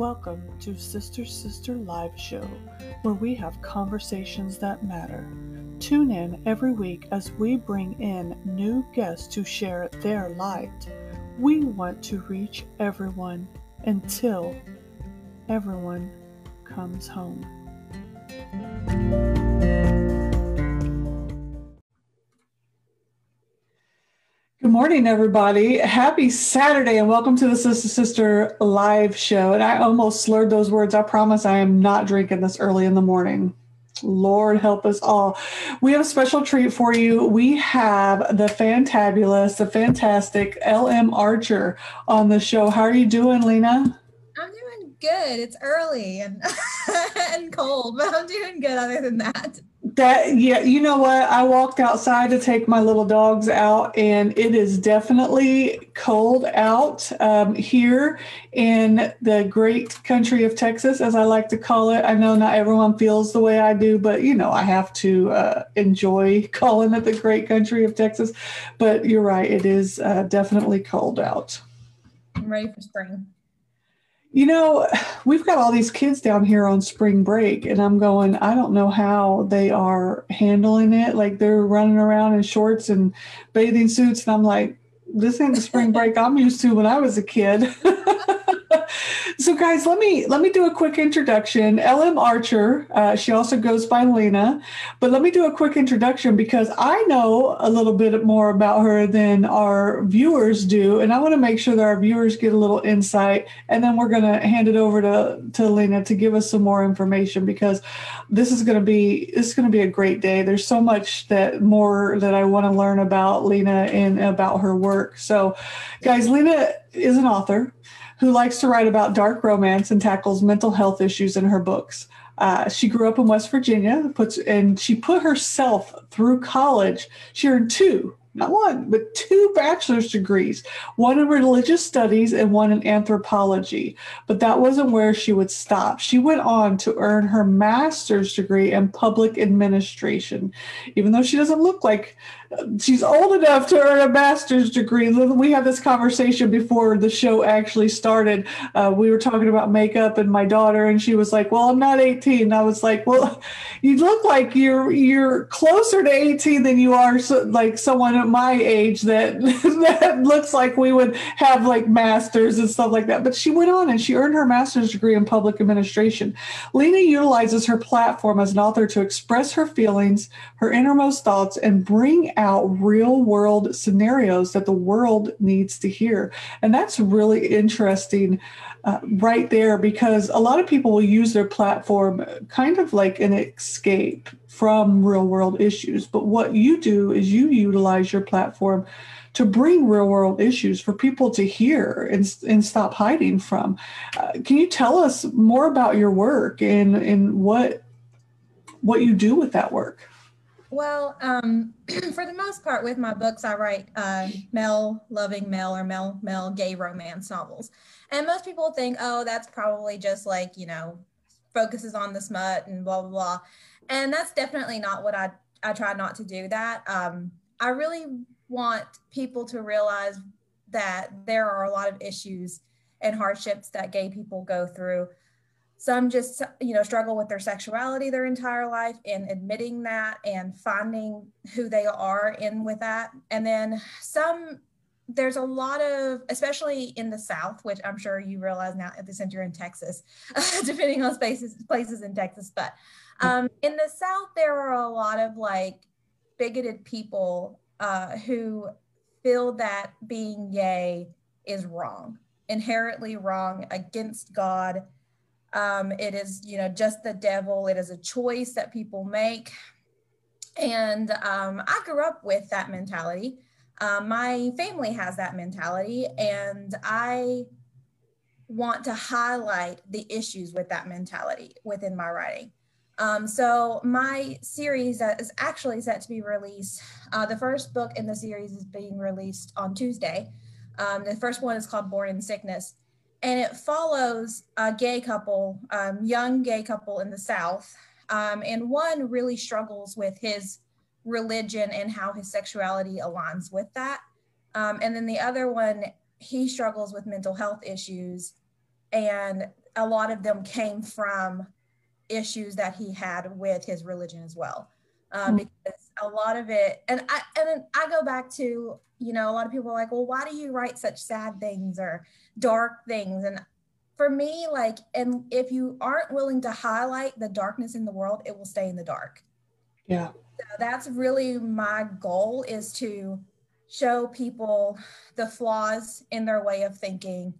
Welcome to Sister Sister Live Show, where we have conversations that matter. Tune in every week as we bring in new guests to share their light. We want to reach everyone until everyone comes home. Morning, everybody. Happy Saturday, and welcome to the Sister Sister live show. And I almost slurred those words. I promise I am not drinking this early in the morning. Lord help us all. We have a special treat for you. We have the fantabulous, the fantastic LM Archer on the show. How are you doing, Lena? I'm doing good. It's early and and cold, but I'm doing good other than that. That yeah, you know what? I walked outside to take my little dogs out, and it is definitely cold out um, here in the great country of Texas, as I like to call it. I know not everyone feels the way I do, but you know I have to uh, enjoy calling it the great country of Texas. But you're right; it is uh, definitely cold out. I'm ready for spring. You know, we've got all these kids down here on spring break, and I'm going, I don't know how they are handling it. Like they're running around in shorts and bathing suits, and I'm like, this ain't the spring break I'm used to when I was a kid. so guys let me let me do a quick introduction. Lm archer uh, she also goes by lena but let me do a quick introduction because i know a little bit more about her than our viewers do and i want to make sure that our viewers get a little insight and then we're going to hand it over to, to lena to give us some more information because this is going to be this is going to be a great day. There's so much that more that i want to learn about lena and about her work. So guys lena is an author who likes to write about dark romance and tackles mental health issues in her books. Uh, she grew up in West Virginia, puts and she put herself through college. She earned two, not one, but two bachelor's degrees, one in religious studies and one in anthropology. But that wasn't where she would stop. She went on to earn her master's degree in public administration, even though she doesn't look like she's old enough to earn a master's degree. We had this conversation before the show actually started. Uh, we were talking about makeup and my daughter, and she was like, "Well, I'm not 18." And I was like, "Well, you look like you're you're closer to 18 than you are so, like someone at my age that that looks like we would have like masters and stuff like that." But she went on and she earned her master's degree in public administration. Lena utilizes her platform as an author to express her feelings, her innermost thoughts, and bring out real world scenarios that the world needs to hear. And that's really interesting uh, right there because a lot of people will use their platform kind of like an escape from real world issues. But what you do is you utilize your platform to bring real world issues for people to hear and, and stop hiding from. Uh, can you tell us more about your work and, and what what you do with that work? Well, um, for the most part, with my books, I write uh, male loving male or male male gay romance novels, and most people think, oh, that's probably just like you know, focuses on the smut and blah blah blah, and that's definitely not what I I try not to do. That. Um, I really want people to realize that there are a lot of issues and hardships that gay people go through some just you know struggle with their sexuality their entire life and admitting that and finding who they are in with that. And then some there's a lot of especially in the south which i'm sure you realize now at the center in texas depending on spaces places in texas but um, in the south there are a lot of like bigoted people uh, who feel that being gay is wrong inherently wrong against god um, it is, you know, just the devil. It is a choice that people make. And um, I grew up with that mentality. Um, my family has that mentality, and I want to highlight the issues with that mentality within my writing. Um, so my series is actually set to be released. Uh, the first book in the series is being released on Tuesday. Um, the first one is called Born in Sickness, and it follows a gay couple, um, young gay couple in the South. Um, and one really struggles with his religion and how his sexuality aligns with that. Um, and then the other one, he struggles with mental health issues. And a lot of them came from issues that he had with his religion as well. Uh, mm-hmm. Because a lot of it, and I and I go back to you know a lot of people are like, well, why do you write such sad things or dark things? And for me, like, and if you aren't willing to highlight the darkness in the world, it will stay in the dark. Yeah. So that's really my goal is to show people the flaws in their way of thinking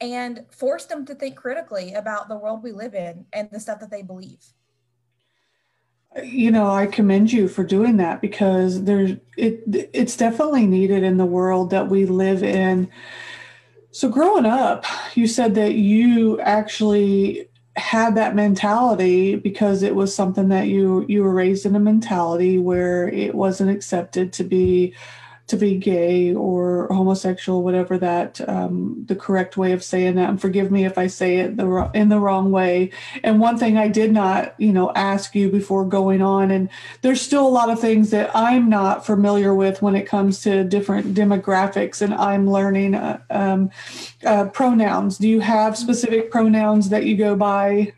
and force them to think critically about the world we live in and the stuff that they believe you know i commend you for doing that because there's it it's definitely needed in the world that we live in. So growing up you said that you actually had that mentality because it was something that you you were raised in a mentality where it wasn't accepted to be to be gay or homosexual, whatever that um, the correct way of saying that. And forgive me if I say it the in the wrong way. And one thing I did not, you know, ask you before going on, and there's still a lot of things that I'm not familiar with when it comes to different demographics, and I'm learning uh, um, uh, pronouns. Do you have specific pronouns that you go by?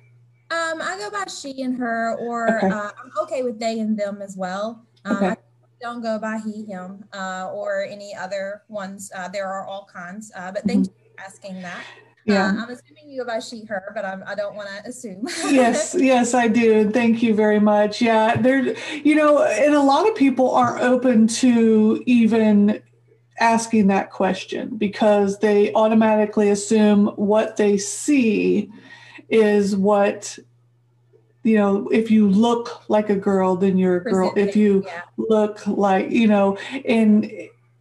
Um, I go by she and her, or okay. uh, I'm okay with they and them as well. Uh, okay don't go by he, him, uh, or any other ones. Uh, there are all kinds, uh, but thank mm-hmm. you for asking that. Yeah. Uh, I'm assuming you go by she, her, but I'm, I do not want to assume. yes, yes, I do. Thank you very much. Yeah, there, you know, and a lot of people aren't open to even asking that question because they automatically assume what they see is what you know if you look like a girl then you're a girl. If you yeah. look like you know and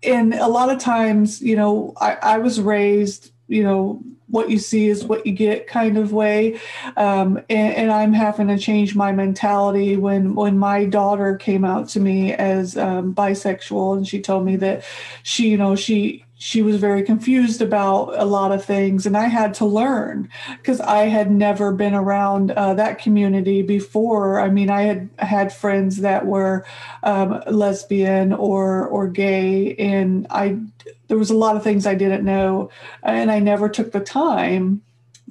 and a lot of times you know I, I was raised you know what you see is what you get kind of way. Um, and, and, i'm having to change my mentality. When when my daughter came out to me as um, bisexual and she told me that she you know she she was very confused about a lot of things and i had to learn because i had never been around uh, that community before. I mean i had had friends that were um, lesbian or or gay and i there was a lot of things i didn't know and i never took the time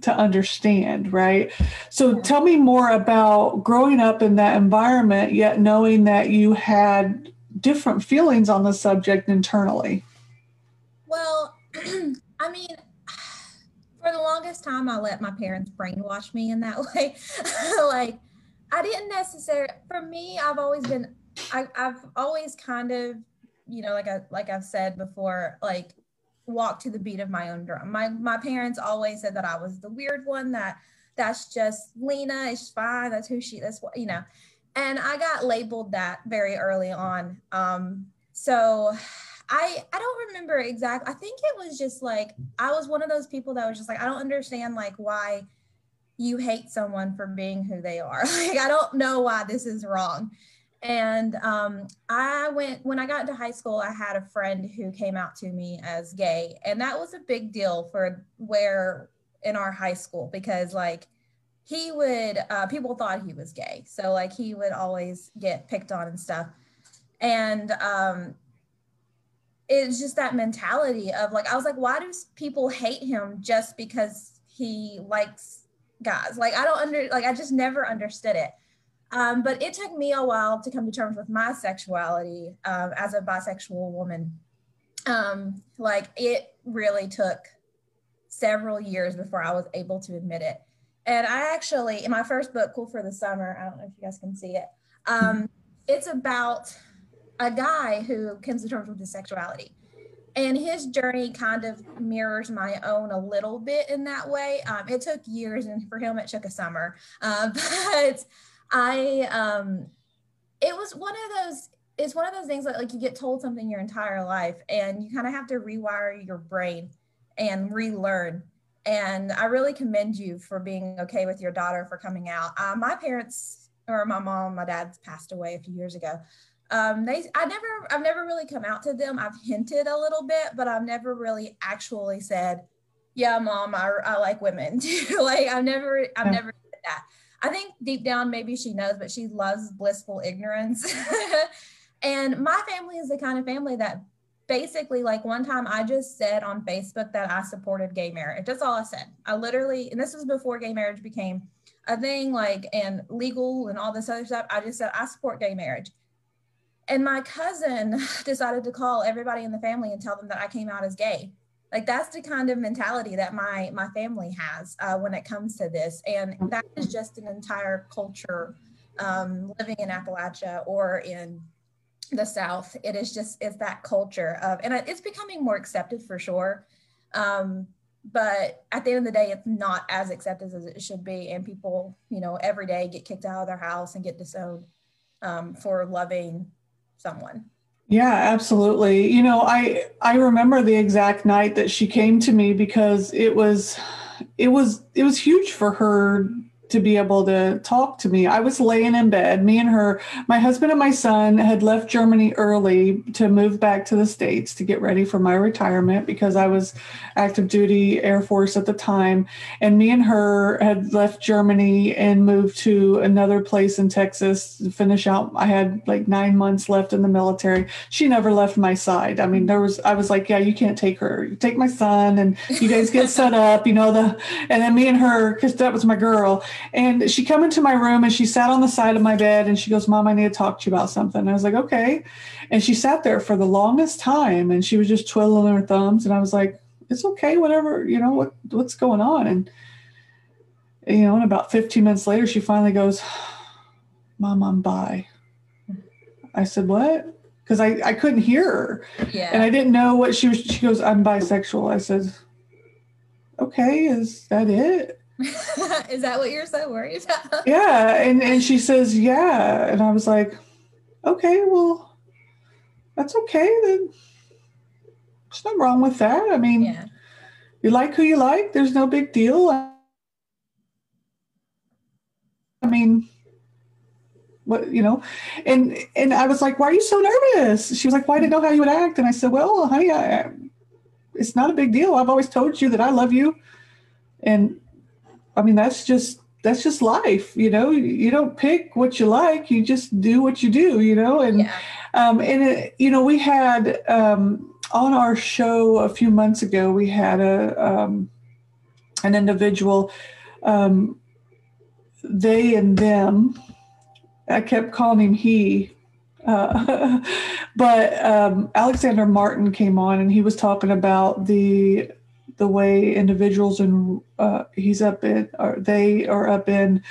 to understand right? So tell me more about growing up in that environment yet knowing that you had different feelings on the subject internally well, I mean, for the longest time, I let my parents brainwash me in that way. like, I didn't necessarily. For me, I've always been. I, I've always kind of, you know, like I like I've said before, like walk to the beat of my own drum. My my parents always said that I was the weird one. That that's just Lena. It's fine. That's who she. That's what you know. And I got labeled that very early on. Um, so I I don't remember exactly. I think it was just like I was one of those people that was just like I don't understand like why you hate someone for being who they are. Like I don't know why this is wrong. And um, I went when I got into high school. I had a friend who came out to me as gay, and that was a big deal for where in our high school because like he would uh, people thought he was gay, so like he would always get picked on and stuff. And um, it's just that mentality of like I was like, why do people hate him just because he likes guys? Like I don't under like I just never understood it. Um, but it took me a while to come to terms with my sexuality um, as a bisexual woman. Um, like it really took several years before I was able to admit it. And I actually, in my first book, Cool for the Summer, I don't know if you guys can see it. Um, it's about a guy who comes to terms with his sexuality. And his journey kind of mirrors my own a little bit in that way. Um, it took years, and for him, it took a summer. Uh, but I, um, it was one of those. It's one of those things that like you get told something your entire life, and you kind of have to rewire your brain and relearn. And I really commend you for being okay with your daughter for coming out. Uh, my parents, or my mom, my dad passed away a few years ago um, they I never I've never really come out to them. I've hinted a little bit, but I've never really actually said, "Yeah, mom, I, I like women." too." like I've never I've yeah. never said that. I think deep down maybe she knows, but she loves blissful ignorance. and my family is the kind of family that basically like one time I just said on Facebook that I supported gay marriage. That's all I said. I literally, and this was before gay marriage became a thing, like and legal and all this other stuff. I just said I support gay marriage. And my cousin decided to call everybody in the family and tell them that I came out as gay. Like that's the kind of mentality that my my family has uh, when it comes to this, and that is just an entire culture um, living in Appalachia or in the South. It is just it's that culture of, and it's becoming more accepted for sure. Um, but at the end of the day, it's not as accepted as it should be, and people, you know, every day get kicked out of their house and get disowned um, for loving someone. Yeah, absolutely. You know, I I remember the exact night that she came to me because it was it was it was huge for her to be able to talk to me. I was laying in bed, me and her, my husband and my son had left Germany early to move back to the States to get ready for my retirement because I was active duty Air Force at the time. And me and her had left Germany and moved to another place in Texas to finish out. I had like nine months left in the military. She never left my side. I mean, there was, I was like, yeah, you can't take her. You take my son and you guys get set up, you know, the, and then me and her, because that was my girl and she come into my room and she sat on the side of my bed and she goes, Mom, I need to talk to you about something. And I was like, okay. And she sat there for the longest time and she was just twiddling her thumbs. And I was like, it's okay, whatever, you know, what what's going on? And you know, and about 15 minutes later, she finally goes, Mom, I'm bi. I said, What? Because I, I couldn't hear her. Yeah. And I didn't know what she was. She goes, I'm bisexual. I said, Okay, is that it? Is that what you're so worried about? Yeah. And, and she says, Yeah. And I was like, Okay, well, that's okay. Then there's nothing wrong with that. I mean, yeah. you like who you like, there's no big deal. I mean, what you know and and i was like why are you so nervous she was like well i didn't know how you would act and i said well honey I, it's not a big deal i've always told you that i love you and I mean, that's just that's just life, you know. You don't pick what you like; you just do what you do, you know. And yeah. um, and it, you know, we had um, on our show a few months ago, we had a um, an individual, um, they and them. I kept calling him he uh, but um, Alexander Martin came on and he was talking about the the way individuals and uh, he's up in or they are up in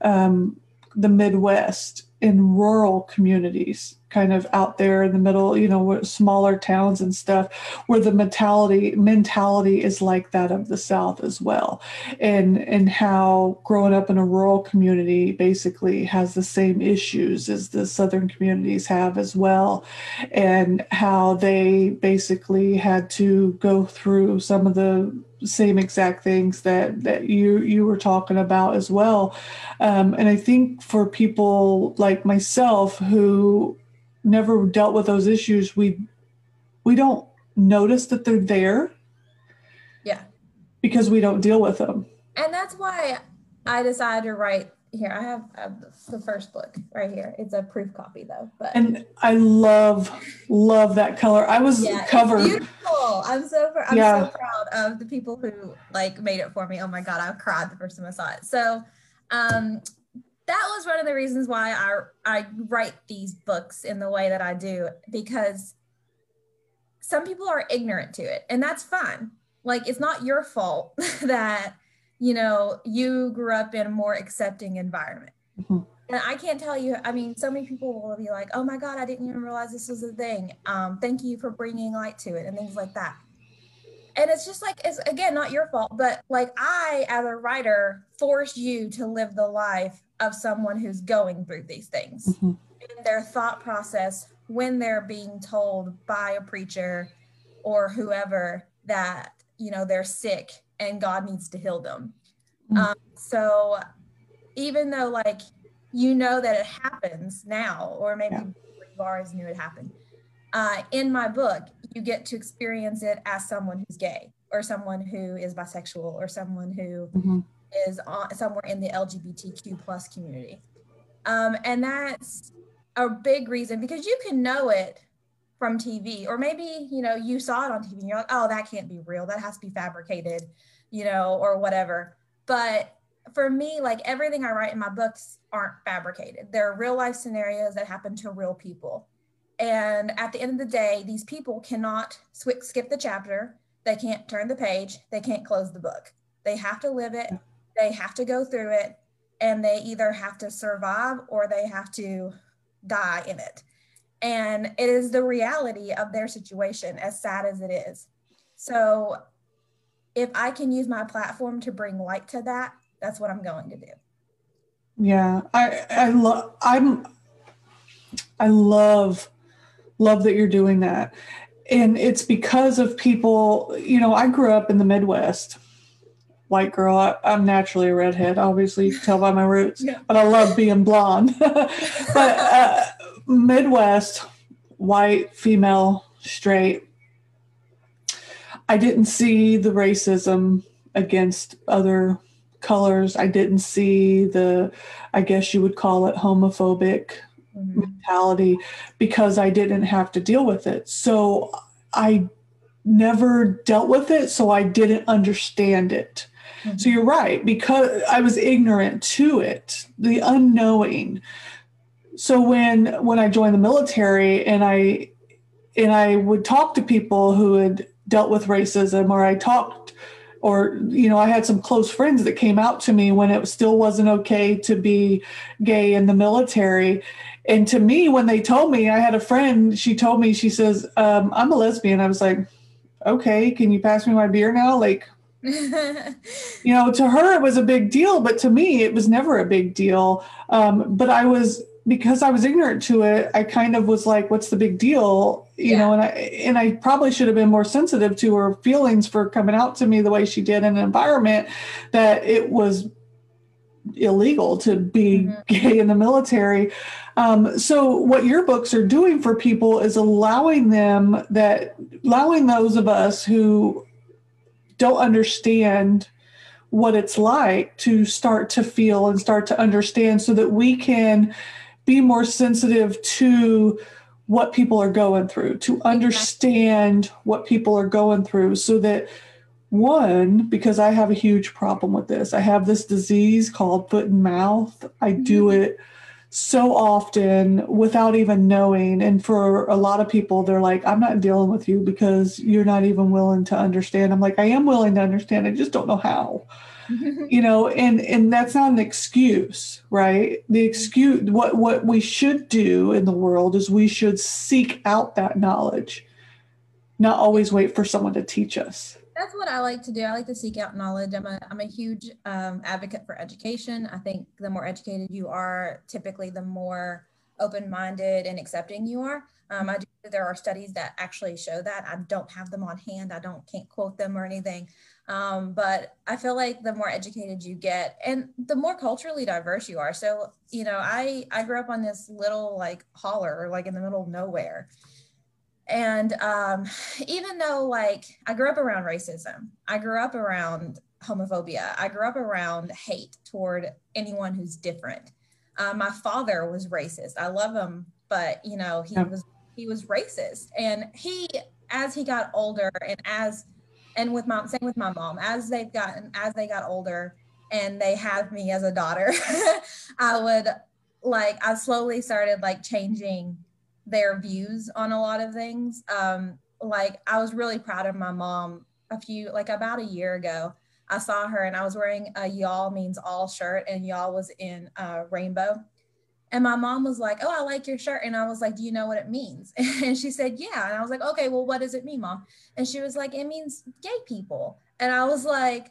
um, the Midwest in rural communities kind of out there in the middle, you know, smaller towns and stuff, where the mentality mentality is like that of the South as well, and and how growing up in a rural community basically has the same issues as the Southern communities have as well, and how they basically had to go through some of the same exact things that that you you were talking about as well. Um, and i think for people like myself who never dealt with those issues, we we don't notice that they're there. Yeah. Because we don't deal with them. And that's why I decided to write here. I have, I have the first book right here. It's a proof copy though. But and I love love that color. I was yeah, covered. beautiful. I'm so I'm yeah. so proud of the people who like made it for me. Oh my god, I cried the first time I saw it. So um that was one of the reasons why I I write these books in the way that I do because some people are ignorant to it and that's fine. Like it's not your fault that you know you grew up in a more accepting environment. Mm-hmm. And I can't tell you, I mean, so many people will be like, oh my God, I didn't even realize this was a thing. Um, thank you for bringing light to it and things like that. And it's just like, it's again, not your fault, but like I, as a writer, force you to live the life of someone who's going through these things mm-hmm. and their thought process when they're being told by a preacher or whoever that you know they're sick and god needs to heal them mm-hmm. um, so even though like you know that it happens now or maybe yeah. you've always knew it happened uh, in my book you get to experience it as someone who's gay or someone who is bisexual or someone who mm-hmm is on, somewhere in the LGBTQ plus community. Um, and that's a big reason because you can know it from TV, or maybe, you know, you saw it on TV and you're like, oh, that can't be real. That has to be fabricated, you know, or whatever. But for me, like everything I write in my books aren't fabricated. They're real life scenarios that happen to real people. And at the end of the day, these people cannot skip the chapter. They can't turn the page. They can't close the book. They have to live it. They have to go through it. And they either have to survive or they have to die in it. And it is the reality of their situation, as sad as it is. So if I can use my platform to bring light to that, that's what I'm going to do. Yeah, I I love I'm I love love that you're doing that. And it's because of people, you know, I grew up in the Midwest. White girl, I, am naturally a redhead, obviously, you can tell by my roots, yeah. but I love being blonde. but uh, Midwest, white, female, straight. I didn't see the racism against other colors. I didn't see the, I guess you would call it homophobic mm-hmm. mentality because I didn't have to deal with it. So I never dealt with it, so I didn't understand it. Mm-hmm. So you're right, because I was ignorant to it, the unknowing. So when when I joined the military and I and I would talk to people who had dealt with racism or I talked or you know i had some close friends that came out to me when it still wasn't okay to be gay in the military and to me when they told me i had a friend she told me she says um, i'm a lesbian i was like okay can you pass me my beer now like you know to her it was a big deal but to me it was never a big deal um, but i was because I was ignorant to it, I kind of was like, "What's the big deal?" You yeah. know, and I and I probably should have been more sensitive to her feelings for coming out to me the way she did in an environment that it was illegal to be mm-hmm. gay in the military. Um, so what your books are doing for people is allowing them that allowing those of us who don't understand what it's like to start to feel and start to understand so that we can be more sensitive to what people are going through, to understand what people are going through, so that one, because I have a huge problem with this, I have this disease called foot and mouth. I do mm-hmm. it so often without even knowing. And for a lot of people, they're like, I'm not dealing with you because you're not even willing to understand. I'm like, I am willing to understand. I just don't know how. you know and and that's not an excuse right the mm-hmm. excuse what what we should do in the world is we should seek out that knowledge not always wait for someone to teach us that's what i like to do. I like to seek out knowledge. I'm a, I'm a huge um, advocate for education. I think the more educated you are typically the more open-minded and accepting you are. Um, i do there are studies that actually show that. I don't have them on hand. I don't can't quote them or anything. Um, but I feel like the more educated you get and the more culturally diverse you are. So, you know, I, I grew up on this little like holler, like in the middle of nowhere. And um, even though like I grew up around racism, I grew up around homophobia, I grew up around hate toward anyone who's different. Uh, my father was racist. I love him, but you know, he yeah. was he was racist. And he as he got older and as and with mom same with my mom as they've gotten as they got older and they have me as a daughter i would like i slowly started like changing their views on a lot of things um like i was really proud of my mom a few like about a year ago i saw her and i was wearing a y'all means all shirt and y'all was in uh, rainbow and my mom was like, Oh, I like your shirt. And I was like, Do you know what it means? And she said, Yeah. And I was like, Okay, well, what does it mean, mom? And she was like, It means gay people. And I was like,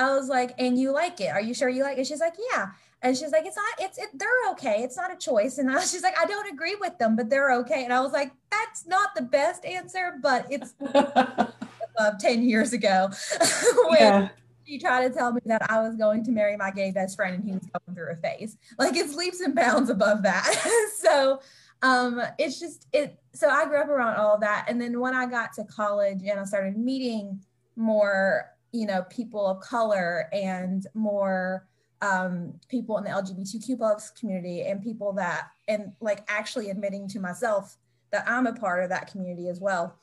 I was like, and you like it? Are you sure you like it? She's like, yeah. And she's like, it's not, it's, it, they're okay. It's not a choice. And I was, she's like, I don't agree with them, but they're okay. And I was like, that's not the best answer, but it's uh, 10 years ago when yeah she tried to tell me that I was going to marry my gay best friend and he was going through a phase. Like it's leaps and bounds above that. so um it's just it so I grew up around all that. And then when I got to college and I started meeting more, you know, people of color and more um, people in the LGBTQ plus community and people that and like actually admitting to myself that I'm a part of that community as well.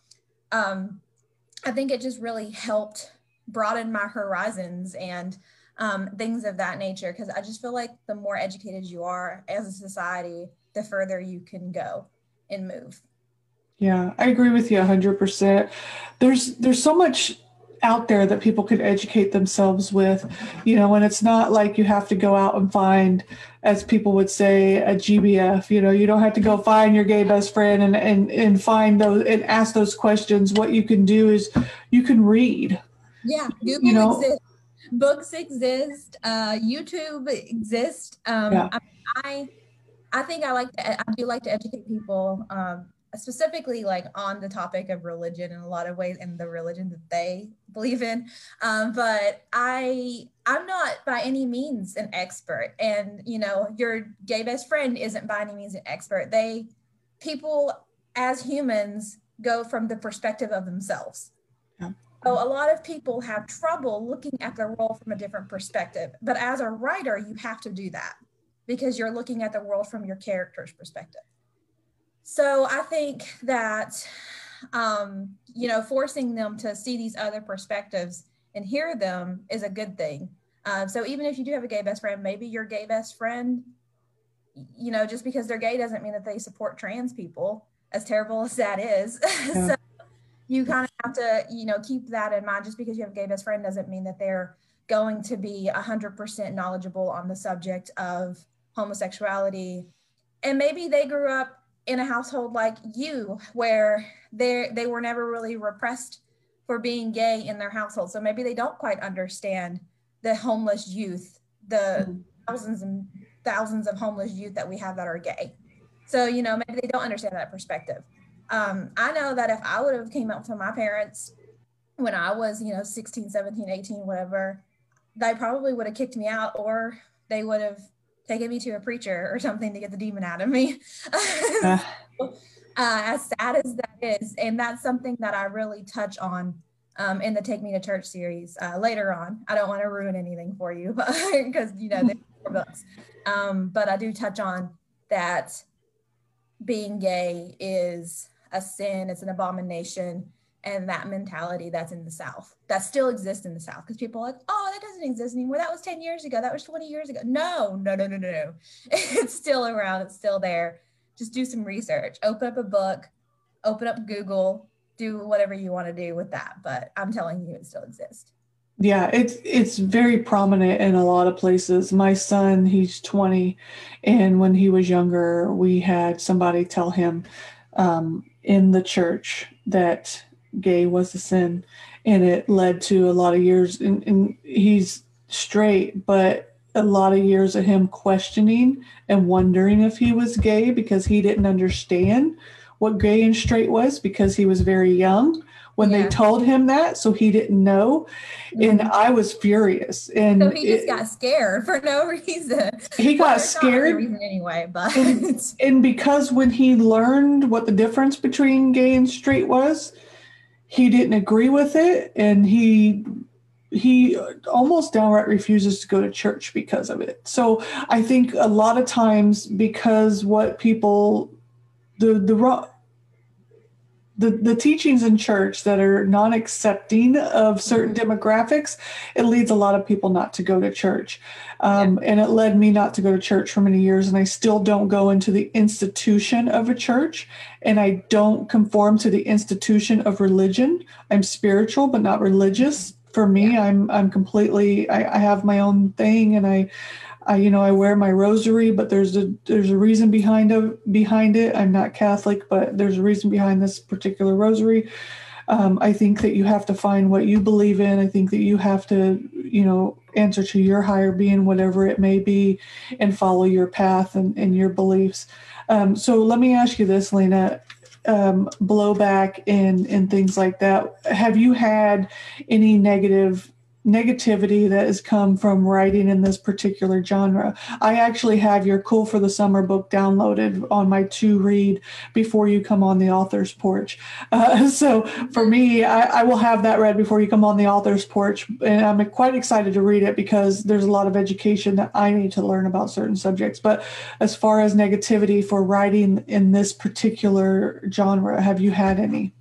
Um, I think it just really helped broaden my horizons and um, things of that nature because I just feel like the more educated you are as a society, the further you can go and move. Yeah, I agree with you 100%. There's there's so much out there that people could educate themselves with, you know, and it's not like you have to go out and find, as people would say, a GBF. You know, you don't have to go find your gay best friend and and and find those and ask those questions. What you can do is you can read. Yeah, Google you know, exists. Books exist. Uh, YouTube exists. Um, yeah. I, I I think I like to, I do like to educate people. Um, specifically like on the topic of religion in a lot of ways and the religion that they believe in. Um, but i i'm not by any means an expert. And you know your gay best friend isn't by any means an expert. They people as humans go from the perspective of themselves. Yeah. so a lot of people have trouble looking at the world from a different perspective. But as a writer you have to do that because you're looking at the world from your character's perspective so I think that, um, you know, forcing them to see these other perspectives and hear them is a good thing. Uh, so even if you do have a gay best friend, maybe your gay best friend, you know, just because they're gay doesn't mean that they support trans people, as terrible as that is. Yeah. so you kind of have to, you know, keep that in mind. Just because you have a gay best friend doesn't mean that they're going to be 100% knowledgeable on the subject of homosexuality. And maybe they grew up in a household like you where they they were never really repressed for being gay in their household. So maybe they don't quite understand the homeless youth the thousands and thousands of homeless youth that we have that are gay. So you know maybe they don't understand that perspective. Um, i know that if i would have came up to my parents when i was you know 16 17 18 whatever they probably would have kicked me out or they would have taking me to a preacher or something to get the demon out of me. uh, as sad as that is, and that's something that I really touch on um, in the Take Me to Church series uh, later on. I don't want to ruin anything for you because you know there's four books, um, but I do touch on that being gay is a sin. It's an abomination and that mentality that's in the South that still exists in the South because people are like, oh, that doesn't exist anymore. That was 10 years ago. That was 20 years ago. No, no, no, no, no, no. It's still around. It's still there. Just do some research. Open up a book, open up Google, do whatever you want to do with that. But I'm telling you, it still exists. Yeah, it's it's very prominent in a lot of places. My son, he's 20, and when he was younger, we had somebody tell him um, in the church that gay was a sin and it led to a lot of years and, and he's straight but a lot of years of him questioning and wondering if he was gay because he didn't understand what gay and straight was because he was very young when yeah. they told him that, so he didn't know. Mm-hmm. And I was furious. And so he just it, got scared for no reason. He got well, scared reason anyway, but and, and because when he learned what the difference between gay and straight was, he didn't agree with it and he he almost downright refuses to go to church because of it so i think a lot of times because what people the the the, the teachings in church that are non accepting of certain mm-hmm. demographics, it leads a lot of people not to go to church. Um, yeah. And it led me not to go to church for many years. And I still don't go into the institution of a church. And I don't conform to the institution of religion. I'm spiritual, but not religious. For me, yeah. I'm I'm completely I, I have my own thing and I I, you know, I wear my rosary, but there's a there's a reason behind it. Behind it, I'm not Catholic, but there's a reason behind this particular rosary. Um, I think that you have to find what you believe in. I think that you have to, you know, answer to your higher being, whatever it may be, and follow your path and, and your beliefs. Um, so let me ask you this, Lena. Um, blowback and and things like that. Have you had any negative negativity that has come from writing in this particular genre. I actually have your Cool for the Summer book downloaded on my to read before you come on the author's porch. Uh, so for me, I, I, will have that read before you come on the author's porch. And I'm quite excited to read it because there's a lot of education that I need to learn about certain subjects. But as far as negativity for writing in this particular genre, have you had any?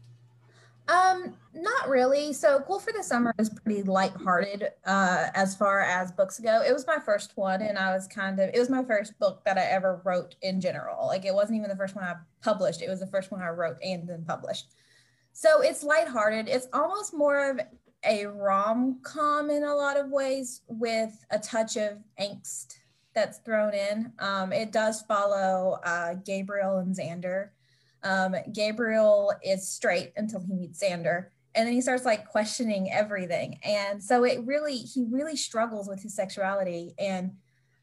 Um, not really. So Cool for the Summer is pretty lighthearted uh, as far as books go. It was my first one, and I was kind of, it was my first book that I ever wrote in general. Like, it wasn't even the first one I published, it was the first one I wrote and then published. So it's lighthearted. It's almost more of a rom com in a lot of ways with a touch of angst that's thrown in. Um, it does follow uh, Gabriel and Xander. Um, Gabriel is straight until he meets Xander and then he starts like questioning everything. And so it really he really struggles with his sexuality. And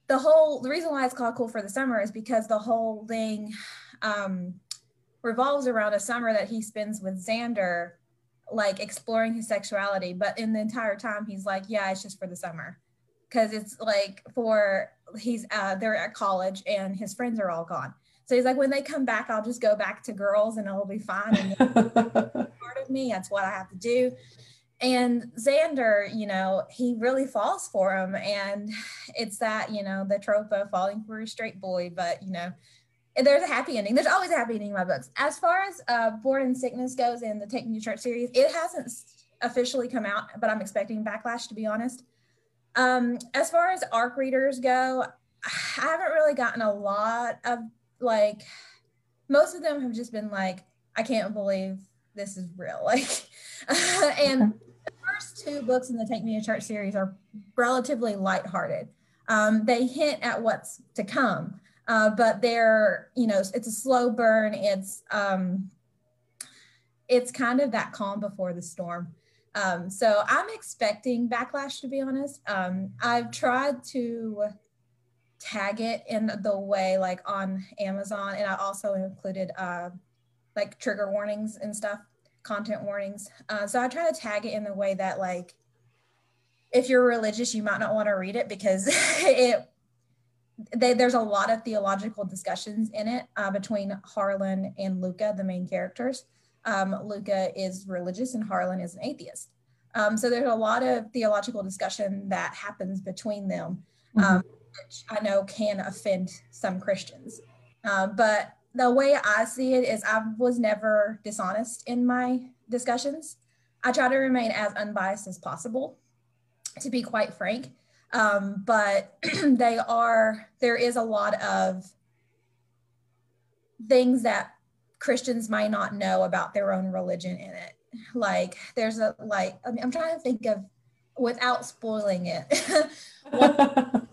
the whole the reason why it's called cool for the summer is because the whole thing um, revolves around a summer that he spends with xander like exploring his sexuality. But in the entire time he's like yeah it's just for the summer. Because it's like for he's uh, they're at college and his friends are all gone. So he's like, when they come back, I'll just go back to girls and it'll be fine. Of me, that's what I have to do. And Xander, you know, he really falls for him. And it's that, you know, the trope of falling for a straight boy, but, you know, there's a happy ending. There's always a happy ending in my books. As far as uh, Born in Sickness goes in the Take Me to Church series, it hasn't officially come out, but I'm expecting backlash, to be honest. Um, as far as ARC readers go, I haven't really gotten a lot of like most of them have just been like, I can't believe this is real. Like, and the first two books in the Take Me to Church series are relatively lighthearted. Um, they hint at what's to come, uh, but they're, you know, it's a slow burn. It's, um, it's kind of that calm before the storm. Um, so I'm expecting backlash, to be honest. Um, I've tried to tag it in the way like on Amazon. And I also included uh, like trigger warnings and stuff, content warnings. Uh, so I try to tag it in the way that like, if you're religious, you might not want to read it because it they, there's a lot of theological discussions in it uh, between Harlan and Luca, the main characters. Um, Luca is religious and Harlan is an atheist. Um, so there's a lot of theological discussion that happens between them. Um, mm-hmm which I know can offend some Christians. Uh, but the way I see it is I was never dishonest in my discussions. I try to remain as unbiased as possible, to be quite frank. Um, but they are, there is a lot of things that Christians might not know about their own religion in it. Like, there's a, like, I mean, I'm trying to think of, without spoiling it, that's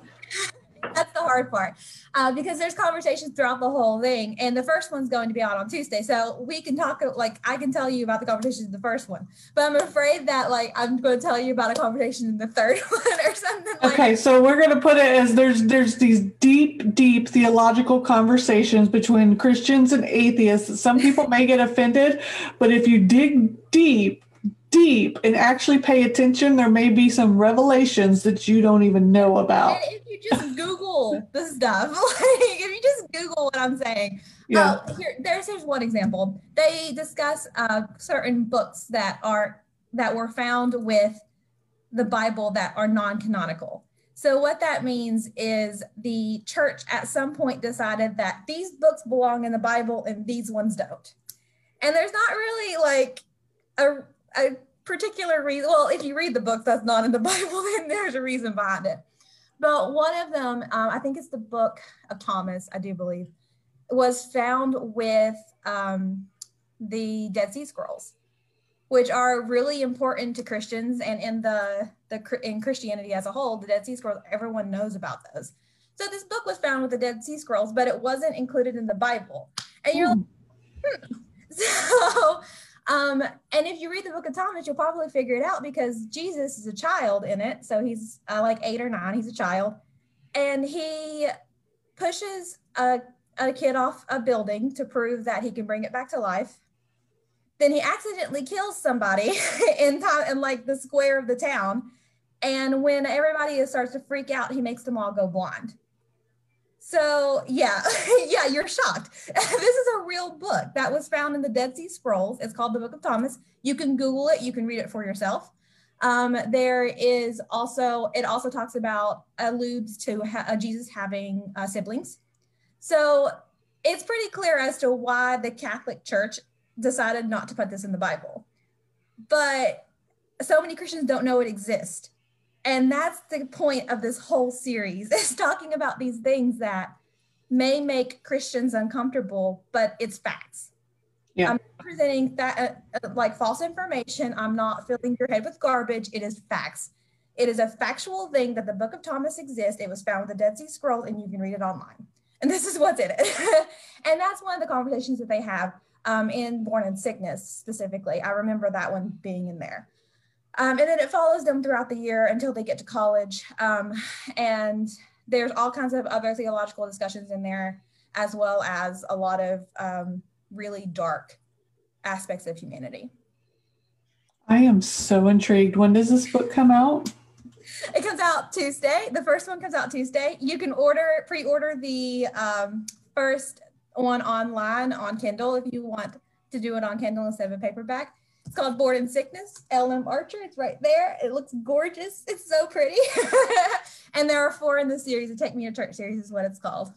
the hard part uh, because there's conversations throughout the whole thing and the first one's going to be out on tuesday. So we can talk like i can tell you about the conversations in the first one but i'm afraid that like i'm going to tell you about a conversation in the third one or something okay so we're going to put it as there's there's these deep deep theological conversations between christians and atheists. Some people may get offended but if you dig deep deep and actually pay attention, there may be some revelations that you don't even know about. And if you just Google the stuff, like if you just Google what I'm saying, yeah. Uh, here, there's here's one example. They discuss uh, certain books that are that were found with the Bible that are non-canonical. So what that means is the church at some point decided that these books belong in the Bible and these ones don't. And there's not really like a a particular reason. Well, if you read the book that's not in the Bible, then there's a reason behind it. But one of them, um, I think it's the book of Thomas, I do believe, was found with um, the Dead Sea Scrolls, which are really important to Christians and in the the in Christianity as a whole. The Dead Sea Scrolls, everyone knows about those. So this book was found with the Dead Sea Scrolls, but it wasn't included in the Bible. And you're like, hmm. so um, and if you read the book of Thomas, you'll probably figure it out because Jesus is a child in it. So he's uh, like eight or nine, he's a child. And he pushes a, a kid off a building to prove that he can bring it back to life. Then he accidentally kills somebody in, in like the square of the town. And when everybody starts to freak out, he makes them all go blind. So yeah, yeah, you're shocked. this is a real book that was found in the Dead Sea Scrolls. It's called the Book of Thomas. You can Google it. You can read it for yourself. Um, there is also it also talks about alludes to ha- uh, Jesus having uh, siblings. So it's pretty clear as to why the Catholic Church decided not to put this in the Bible. But so many Christians don't know it exists. And that's the point of this whole series is talking about these things that may make Christians uncomfortable, but it's facts. Yeah. I'm presenting that uh, uh, like false information. I'm not filling your head with garbage. It is facts. It is a factual thing that the Book of Thomas exists. It was found with the Dead Sea Scrolls, and you can read it online. And this is what's in it. and that's one of the conversations that they have um, in Born in Sickness specifically. I remember that one being in there. Um, and then it follows them throughout the year until they get to college. Um, and there's all kinds of other theological discussions in there, as well as a lot of um, really dark aspects of humanity. I am so intrigued. When does this book come out? It comes out Tuesday. The first one comes out Tuesday. You can order, pre order the um, first one online on Kindle if you want to do it on Kindle instead of a paperback. It's called Born in Sickness, L.M. Archer. It's right there. It looks gorgeous. It's so pretty. and there are four in the series. The Take Me to Church series is what it's called.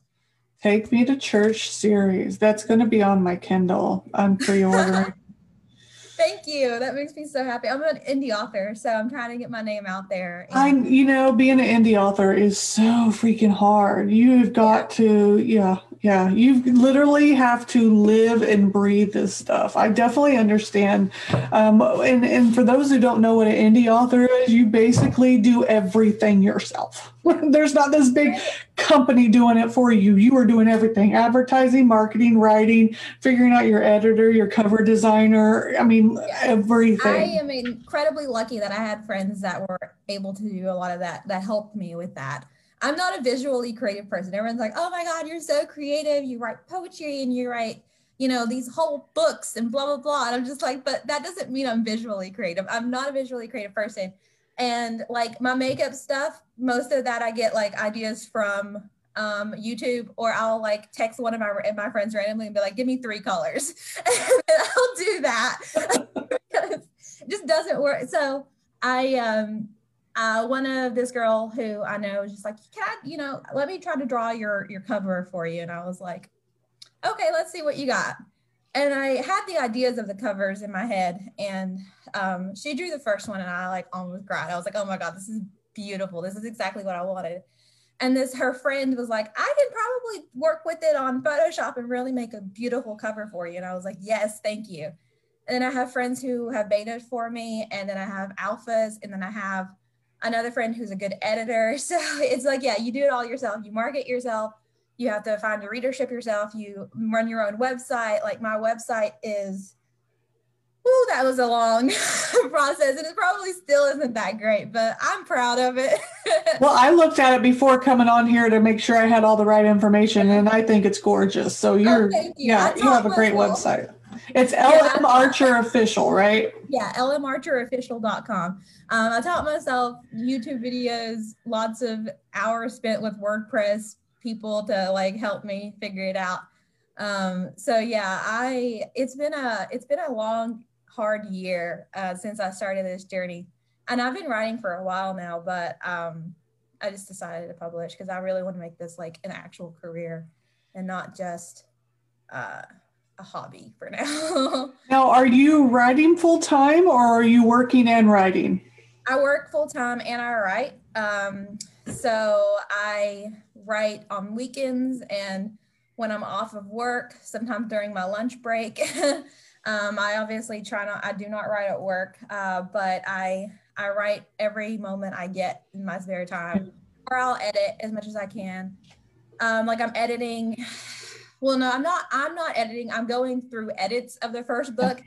Take Me to Church series. That's going to be on my Kindle. I'm pre ordering. Thank you. That makes me so happy. I'm an indie author, so I'm trying to get my name out there. And- I'm, you know, being an indie author is so freaking hard. You've got yeah. to, yeah, yeah, you literally have to live and breathe this stuff. I definitely understand. Um, and, and for those who don't know what an indie author is, you basically do everything yourself. There's not this big company doing it for you. You are doing everything advertising, marketing, writing, figuring out your editor, your cover designer. I mean, everything. I am incredibly lucky that I had friends that were able to do a lot of that, that helped me with that. I'm not a visually creative person. Everyone's like, oh my God, you're so creative. You write poetry and you write, you know, these whole books and blah, blah, blah. And I'm just like, but that doesn't mean I'm visually creative. I'm not a visually creative person. And like my makeup stuff, most of that I get like ideas from um, YouTube, or I'll like text one of my my friends randomly and be like, "Give me three colors," and I'll do that it just doesn't work. So I um uh, one of this girl who I know was just like, can I, you know, let me try to draw your your cover for you. And I was like, okay, let's see what you got. And I had the ideas of the covers in my head, and um, she drew the first one, and I like almost cried. I was like, oh my god, this is beautiful. This is exactly what I wanted. And this her friend was like, I can probably work with it on Photoshop and really make a beautiful cover for you. And I was like, yes, thank you. And then I have friends who have betas for me, and then I have alphas, and then I have another friend who's a good editor. So it's like, yeah, you do it all yourself. You market yourself. You have to find your readership yourself. You run your own website. Like my website is, oh, that was a long process, and it probably still isn't that great, but I'm proud of it. well, I looked at it before coming on here to make sure I had all the right information, and I think it's gorgeous. So you're, oh, you. yeah, you have a great website. It's LM Archer Official, right? Yeah, lmarcherofficial.com. Um, I taught myself YouTube videos, lots of hours spent with WordPress people to like help me figure it out. Um, so yeah, I it's been a it's been a long, hard year uh, since I started this journey, and I've been writing for a while now, but um, I just decided to publish because I really want to make this like an actual career and not just uh, a hobby for now. now, are you writing full time or are you working and writing? I work full time and I write. Um, so I write on weekends and when I'm off of work, sometimes during my lunch break. um, I obviously try not, I do not write at work, uh, but I, I write every moment I get in my spare time, or I'll edit as much as I can. Um, like I'm editing well no i'm not i'm not editing. I'm going through edits of the first book.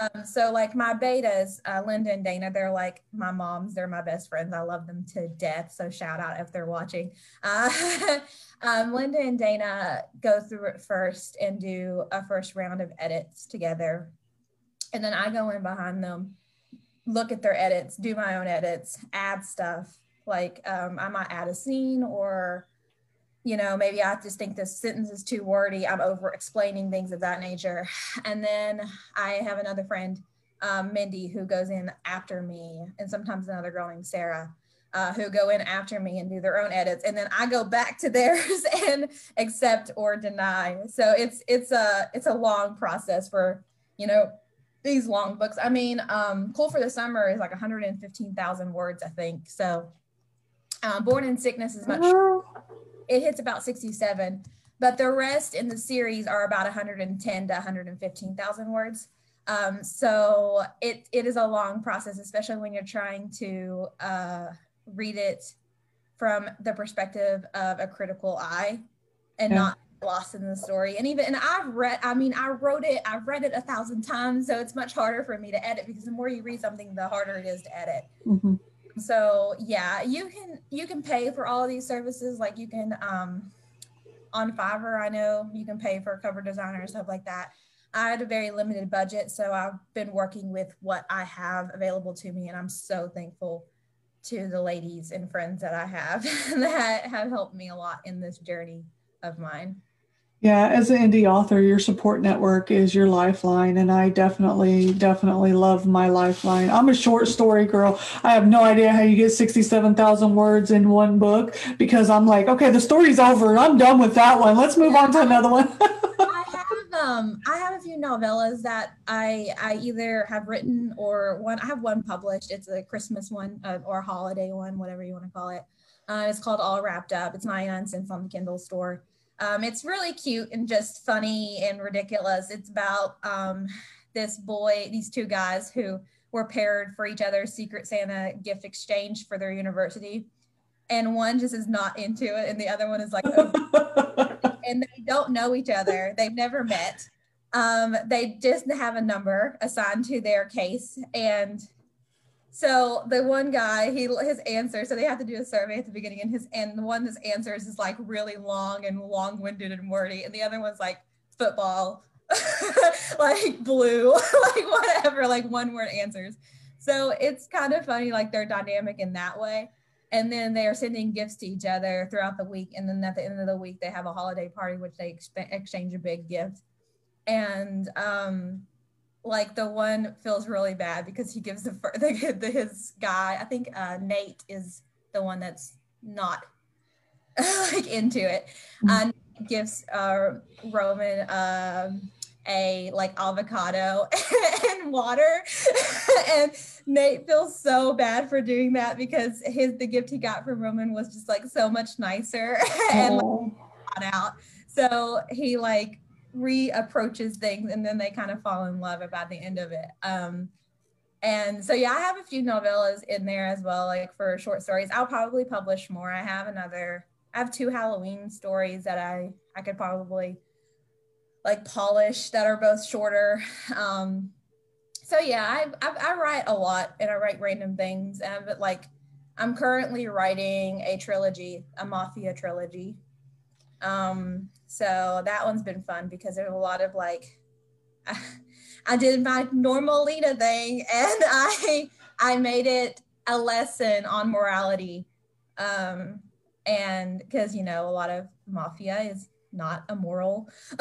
Um, so like my betas uh, linda and dana they're like my moms. They're my best friends. I love them to death so shout out if they're watching. Uh, um, linda and dana go through it first and do a first round of edits together. And then i go in behind them look at their edits, do my own edits, add stuff. Like um, I might add a scene or, you know, maybe I just think this sentence is too wordy. I'm over explaining things of that nature. And then I have another friend, um, Mindy, who goes in after me, and sometimes another girl named Sarah. Uh, who go in after me and do their own edits, and then I go back to theirs and accept or deny. So it's it's a it's a long process for you know these long books. I mean, um, Cool for the Summer is like 115,000 words, I think. So, um, Born in Sickness is much, it hits about 67, but the rest in the series are about 110 to 115,000 words. Um, so it, it is a long process, especially when you're trying to uh, read it from the perspective of a critical eye and yeah. not lost in the story and even and i've read i mean i wrote it i've read it a thousand times so it's much harder for me to edit because the more you read something the harder it is to edit mm-hmm. So yeah you can you can pay for all these services like you can um on fiverr i know you can pay for cover designer and stuff like that. I had a very limited budget so i've been working with what i have available to me and i'm so thankful to the ladies and friends that i have that have helped me a lot in this journey of mine yeah, as an indie author, your support network is your lifeline. And I definitely, definitely love my lifeline. I'm a short story girl. I have no idea how you get 67,000 words in one book because I'm like, okay, the story's over. I'm done with that one. Let's move on to another one. I have um I have a few novellas that I I either have written or one I have one published. It's a Christmas one uh, or a holiday one, whatever you want to call it. Uh, it's called All Wrapped Up. It's 99 cents on the Kindle store. Um, it's really cute and just funny and ridiculous. It's about um, this boy, these two guys who were paired for each other's Secret Santa gift exchange for their university. And one just is not into it, and the other one is like, oh. and they don't know each other. They've never met. Um, they just have a number assigned to their case, and so the one guy, he his answer, so they have to do a survey at the beginning, and his and the one that answers is like really long and long-winded and wordy, and the other one's like football, like blue, like whatever, like one word answers. So it's kind of funny, like they're dynamic in that way. And then they are sending gifts to each other throughout the week, and then at the end of the week they have a holiday party, which they exchange a big gift. And um, like the one feels really bad because he gives the, the, the his guy i think uh, nate is the one that's not like into it. Mm-hmm. uh, gives uh, roman um, a like avocado and water. And nate feels so bad for doing that because his the gift he got from roman was just like so much nicer and like, out. So he like reapproaches things and then they kind of fall in love about the end of it. Um, and so yeah, I have a few novellas in there as well, like for short stories. I'll probably publish more. I have another, I have two Halloween stories that I I could probably like polish that are both shorter. Um, so yeah, I, I, I write a lot and I write random things. And but like I'm currently writing a trilogy, a mafia trilogy. Um, so that one's been fun because there's a lot of like, I, did my normal Lena thing and I I made it a lesson on morality. Um, and because you know a lot of mafia is not a moral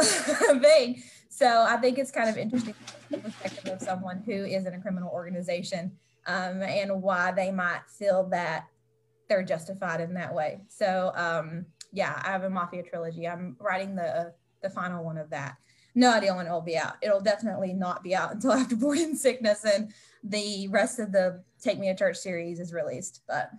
thing. So I think it's kind of interesting the perspective of someone who is in a criminal organization um, and why they might feel that they're justified in that way. So um, yeah, I have a Mafia trilogy. I'm writing the the final one of that. No idea when it'll be out. It'll definitely not be out until after Born in Sickness and the rest of the Take Me to Church series is released. But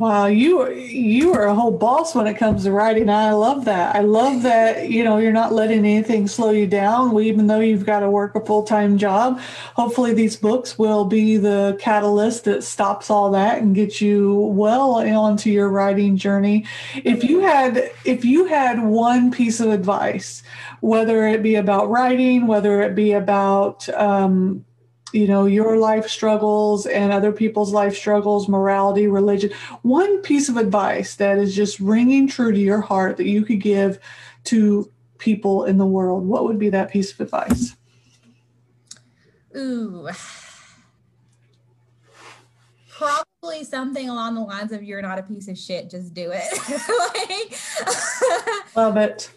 Wow, you you are a whole boss when it comes to writing. I love that. I love that you know you're not letting anything slow you down, even though you've got to work a full time job. Hopefully, these books will be the catalyst that stops all that and gets you well onto your writing journey. If you had if you had one piece of advice, whether it be about writing, whether it be about um, you know your life struggles and other people's life struggles morality religion one piece of advice that is just ringing true to your heart that you could give to people in the world what would be that piece of advice ooh Probably something along the lines of "You're not a piece of shit, just do it." like, Love it.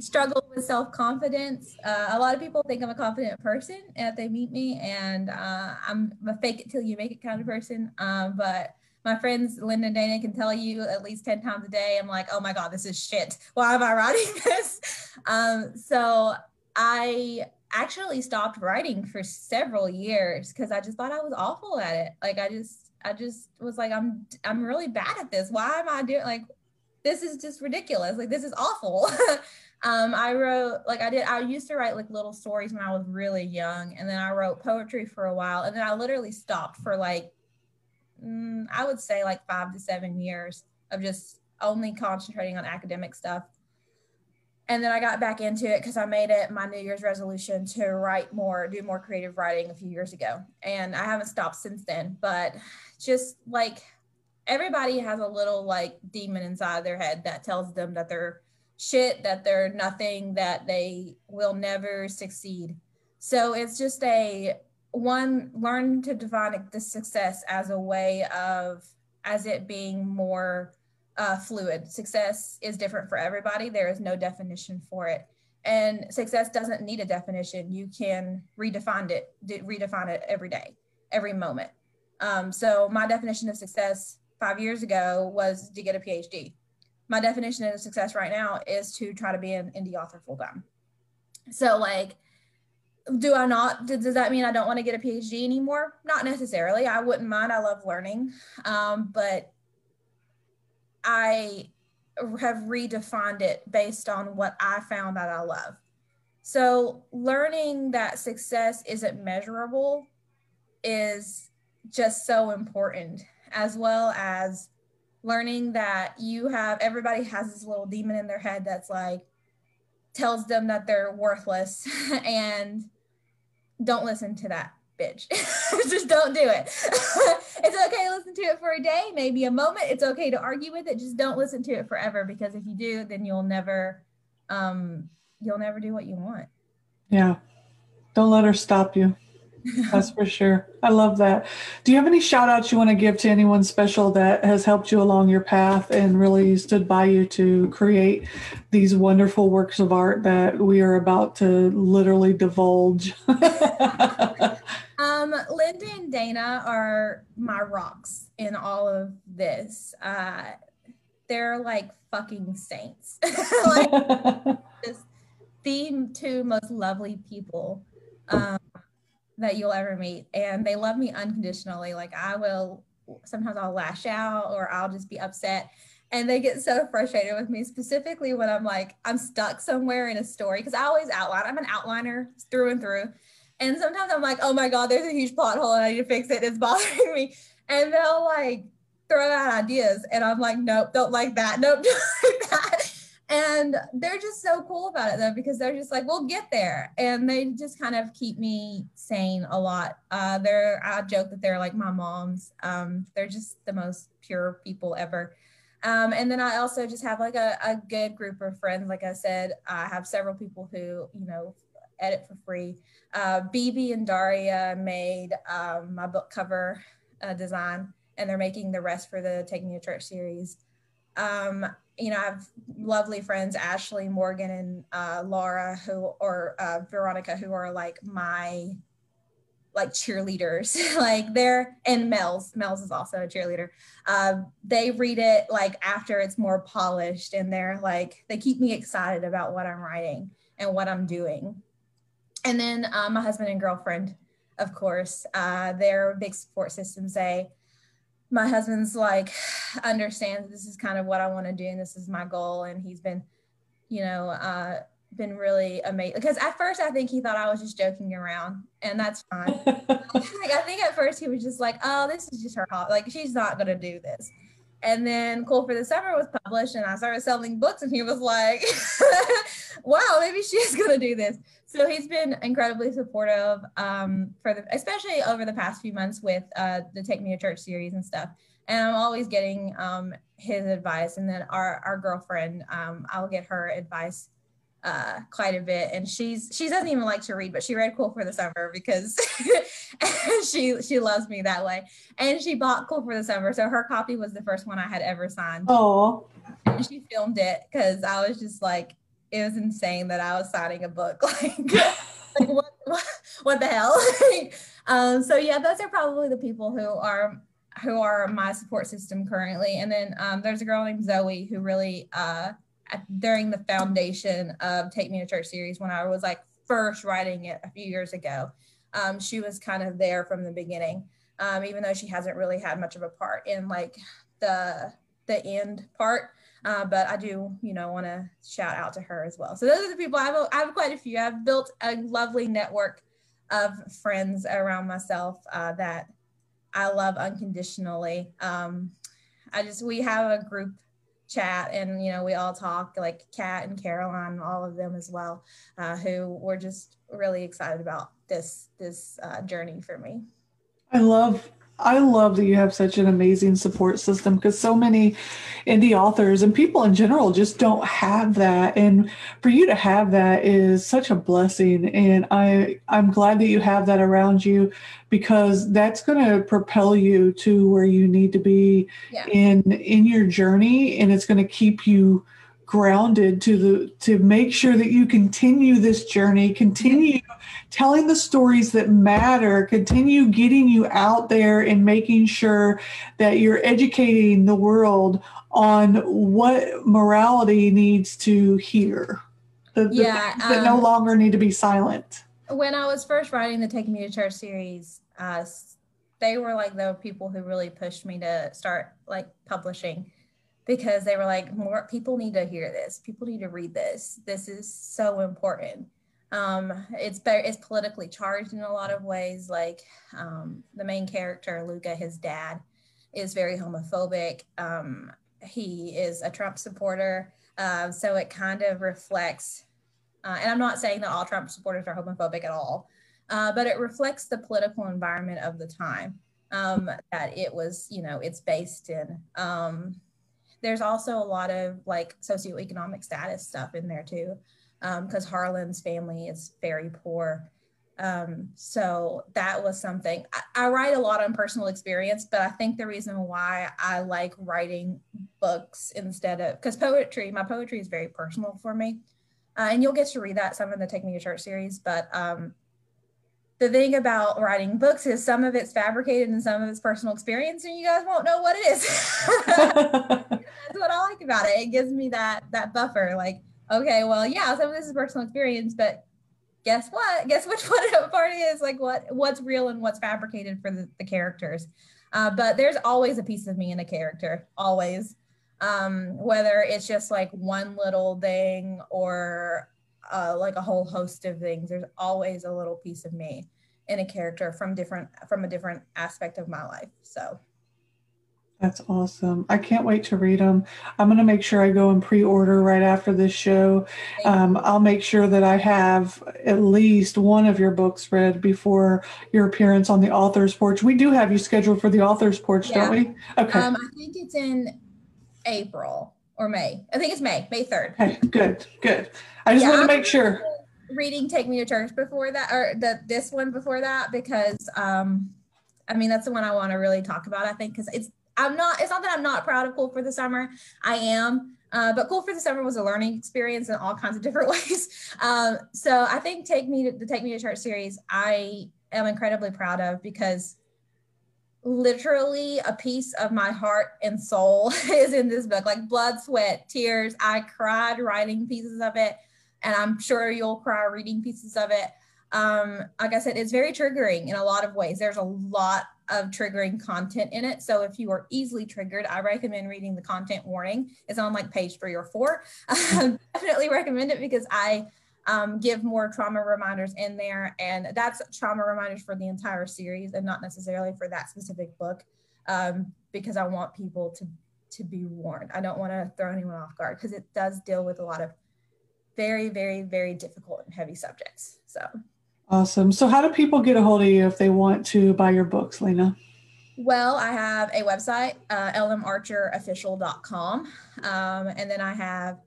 Struggle with self confidence. Uh, a lot of people think I'm a confident person if they meet me, and uh, I'm a fake it till you make it kind of person. Um, but my friends Linda and Dana can tell you at least 10 times a day, I'm like, oh my God, this is shit. Why am I writing this? Um, so I actually stopped writing for several years because I just thought I was awful at it. Like I just I just was like I'm I'm really bad at this. Why am I doing like this is just ridiculous. Like this is awful. um I wrote like I did I used to write like little stories when I was really young and then I wrote poetry for a while and then I literally stopped for like mm, I would say like 5 to 7 years of just only concentrating on academic stuff and then I got back into it because I made it my New Year's resolution to write more, do more creative writing a few years ago. And I haven't stopped since then. But just like everybody has a little like demon inside their head that tells them that they're shit, that they're nothing, that they will never succeed. So it's just a one, learn to define the success as a way of, as it being more uh, fluid. Success is different for everybody. There is no definition for it. And success doesn't need a definition. You can redefine it, redefine it every day, every moment. Um, so my definition of success five years ago was to get a PhD. My definition of success right now is to try to be an indie author full time. So like, do I not, does that mean I don't want to get a PhD anymore? Not necessarily. I wouldn't mind. I love learning. Um, but I have redefined it based on what I found that I love. So, learning that success isn't measurable is just so important, as well as learning that you have everybody has this little demon in their head that's like tells them that they're worthless and don't listen to that bitch. just don't do it. it's okay to listen to it for a day, maybe a moment. It's okay to argue with it. Just don't listen to it forever because if you do, then you'll never um you'll never do what you want. Yeah. Don't let her stop you. That's for sure. I love that. Do you have any shout outs you want to give to anyone special that has helped you along your path and really stood by you to create these wonderful works of art that we are about to literally divulge? Um, Linda and Dana are my rocks in all of this. Uh, they're like fucking saints. like just the two most lovely people um, that you'll ever meet, and they love me unconditionally. Like I will sometimes I'll lash out or I'll just be upset. And they get so frustrated with me, specifically when I'm like, I'm stuck somewhere in a story. Cause I always outline, I'm an outliner through and through. And sometimes I'm like, oh my God, there's a huge plot hole and I need to fix it. It's bothering me. And they'll like throw out ideas. And I'm like, nope, don't like that. Nope, don't like that. And they're just so cool about it though, because they're just like, we'll get there. And they just kind of keep me sane a lot. Uh, they're, I joke that they're like my moms. Um, they're just the most pure people ever. Um, and then I also just have like a, a good group of friends. Like I said, I have several people who, you know, edit for free. Uh, BB and Daria made um, my book cover uh, design, and they're making the rest for the Take Me to Church series. Um, you know, I have lovely friends, Ashley, Morgan, and uh, Laura, who or uh, Veronica, who are like my like cheerleaders. like they're and Mel's. Mel's is also a cheerleader. Uh, they read it like after it's more polished, and they're like they keep me excited about what I'm writing and what I'm doing and then uh, my husband and girlfriend, of course, uh, they're big support systems. They, my husband's like, understands this is kind of what I want to do and this is my goal. And he's been, you know, uh, been really amazing. Because at first, I think he thought I was just joking around, and that's fine. like, I think at first he was just like, "Oh, this is just her like she's not gonna do this." And then Cool for the Summer was published, and I started selling books, and he was like, "Wow, maybe she's gonna do this." So he's been incredibly supportive um, for the, especially over the past few months with uh, the Take Me to Church series and stuff. And I'm always getting um, his advice, and then our our girlfriend, um, I'll get her advice uh, quite a bit, and she's she doesn't even like to read, but she read Cool for the Summer because she she loves me that way, and she bought Cool for the Summer, so her copy was the first one I had ever signed. Oh, and she filmed it because I was just like, it was insane that I was signing a book, like, like what, what, what the hell? um, so yeah, those are probably the people who are who are my support system currently, and then um, there's a girl named Zoe who really. Uh, during the foundation of Take Me to Church series when I was like first writing it a few years ago. Um, she was kind of there from the beginning, um, even though she hasn't really had much of a part in like the the end part. Uh, but I do, you know, want to shout out to her as well. So those are the people I have. I have quite a few. I've built a lovely network of friends around myself uh, that I love unconditionally. Um, I just we have a group chat and you know we all talk like kat and caroline all of them as well uh, who were just really excited about this this uh, journey for me i love I love that you have such an amazing support system because so many indie authors and people in general just don't have that. And for you to have that is such a blessing. And I, I'm glad that you have that around you because that's going to propel you to where you need to be yeah. in in your journey and it's going to keep you grounded to the to make sure that you continue this journey continue telling the stories that matter continue getting you out there and making sure that you're educating the world on what morality needs to hear the, the yeah, um, that no um, longer need to be silent. When i was first writing the take me to church series uh, they were like the people who really pushed me to start like publishing because they were like, more people need to hear this. People need to read this. This is so important. Um, it's very, it's politically charged in a lot of ways. Like um, the main character, Luca, his dad, is very homophobic. Um, he is a Trump supporter. Uh, so it kind of reflects, uh, and I'm not saying that all Trump supporters are homophobic at all, uh, but it reflects the political environment of the time um, that it was, you know, it's based in. Um, there's also a lot of like socioeconomic status stuff in there too, because um, Harlan's family is very poor. Um, so that was something I, I, write a lot on personal experience, but I think the reason why I like writing books instead of because poetry, my poetry is very personal for me. Uh, and you'll get to read that some in the Take Me to Church series, but um, the thing about writing books is some of it's fabricated and some of it's personal experience and you guys won't know what it is like about it it gives me that that buffer like okay well yeah some of this is personal experience but guess what guess which one part is like what what's real and what's fabricated for the, the characters uh, but there's always a piece of me in a character always um, whether it's just like one little thing or uh, like a whole host of things. There's always a little piece of me in a character from different from a different aspect of my life. So that's awesome. I can't wait to read them. I'm going to make sure I go and pre order right after this show. Um, I'll make sure that I have at least one of your books read before your appearance on the author's porch. We do have you scheduled for the author's porch, yeah. don't we? Okay. Um, I think it's in April or May. I think it's May, May 3rd. Okay, good, good. I just yeah, want to make sure. Reading Take Me to Church before that, or the this one before that, because um, I mean that's the one I want to really talk about. I think because it's I'm not. It's not that I'm not proud of Cool for the Summer. I am. Uh, but Cool for the Summer was a learning experience in all kinds of different ways. Um, so I think Take Me to the Take Me to Church series, I am incredibly proud of because literally a piece of my heart and soul is in this book like blood sweat tears i cried writing pieces of it and i'm sure you'll cry reading pieces of it um, like i said it's very triggering in a lot of ways there's a lot of triggering content in it so if you are easily triggered i recommend reading the content warning it's on like page three or four I definitely recommend it because i um, give more trauma reminders in there. And that's trauma reminders for the entire series and not necessarily for that specific book um, because I want people to, to be warned. I don't want to throw anyone off guard because it does deal with a lot of very, very, very difficult and heavy subjects. So awesome. So, how do people get a hold of you if they want to buy your books, Lena? Well, I have a website, uh, lmarcherofficial.com. Um, and then I have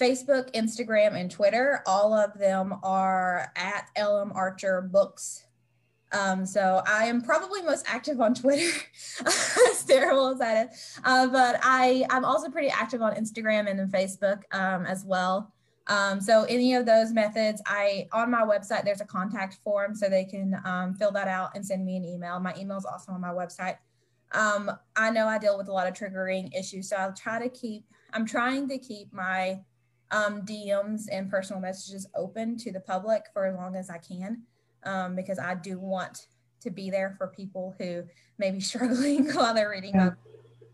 Facebook, Instagram, and Twitter. All of them are at LM Archer Books. Um, so I am probably most active on Twitter, as terrible as that is. Uh, but I, I'm also pretty active on Instagram and in Facebook um, as well. Um, so any of those methods, I on my website there's a contact form, so they can um, fill that out and send me an email. My email is also on my website. Um, I know I deal with a lot of triggering issues, so I'll try to keep. I'm trying to keep my um, DMs and personal messages open to the public for as long as I can, um, because I do want to be there for people who may be struggling while they're reading yeah.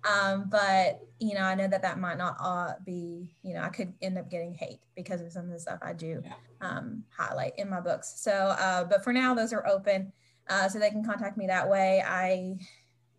Um, but you know, I know that that might not all be, you know, I could end up getting hate because of some of the stuff I do um, highlight in my books. So, uh, but for now, those are open, uh, so they can contact me that way. I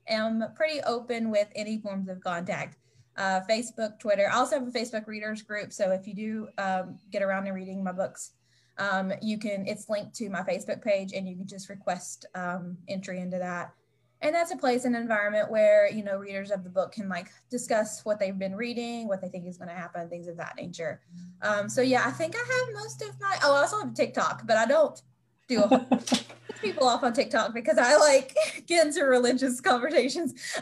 am pretty open with any forms of contact. Uh, Facebook, Twitter. I also have a Facebook readers group. So if you do um, get around to reading my books, um, you can. It's linked to my Facebook page, and you can just request um, entry into that and that's a place and environment where you know readers of the book can like discuss what they've been reading what they think is going to happen things of that nature. Um, so yeah i think i have most of my oh i also have tiktok but i don't do a people off on tiktok because i like get into religious conversations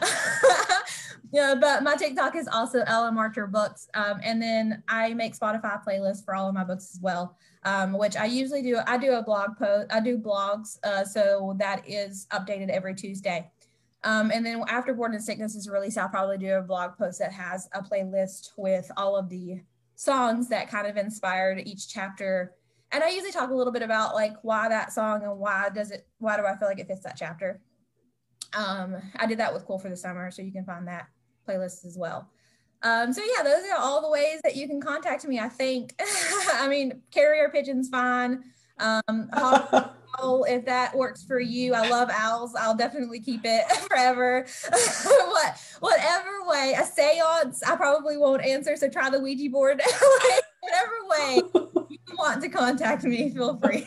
yeah but my tiktok is also LM Archer books um, and then i make spotify playlists for all of my books as well um, which I usually do. I do a blog post, I do blogs, uh, so that is updated every Tuesday. Um, and then after Born in Sickness is released, I'll probably do a blog post that has a playlist with all of the songs that kind of inspired each chapter. And I usually talk a little bit about like why that song and why does it, why do I feel like it fits that chapter. Um, I did that with Cool for the Summer, so you can find that playlist as well. Um, so yeah, those are all the ways that you can contact me. I think. I mean, carrier pigeon's fine. Um, if that works for you, I love owls. I'll definitely keep it forever. what, whatever way, a séance, I probably won't answer. So try the Ouija board. whatever way you want to contact me, feel free.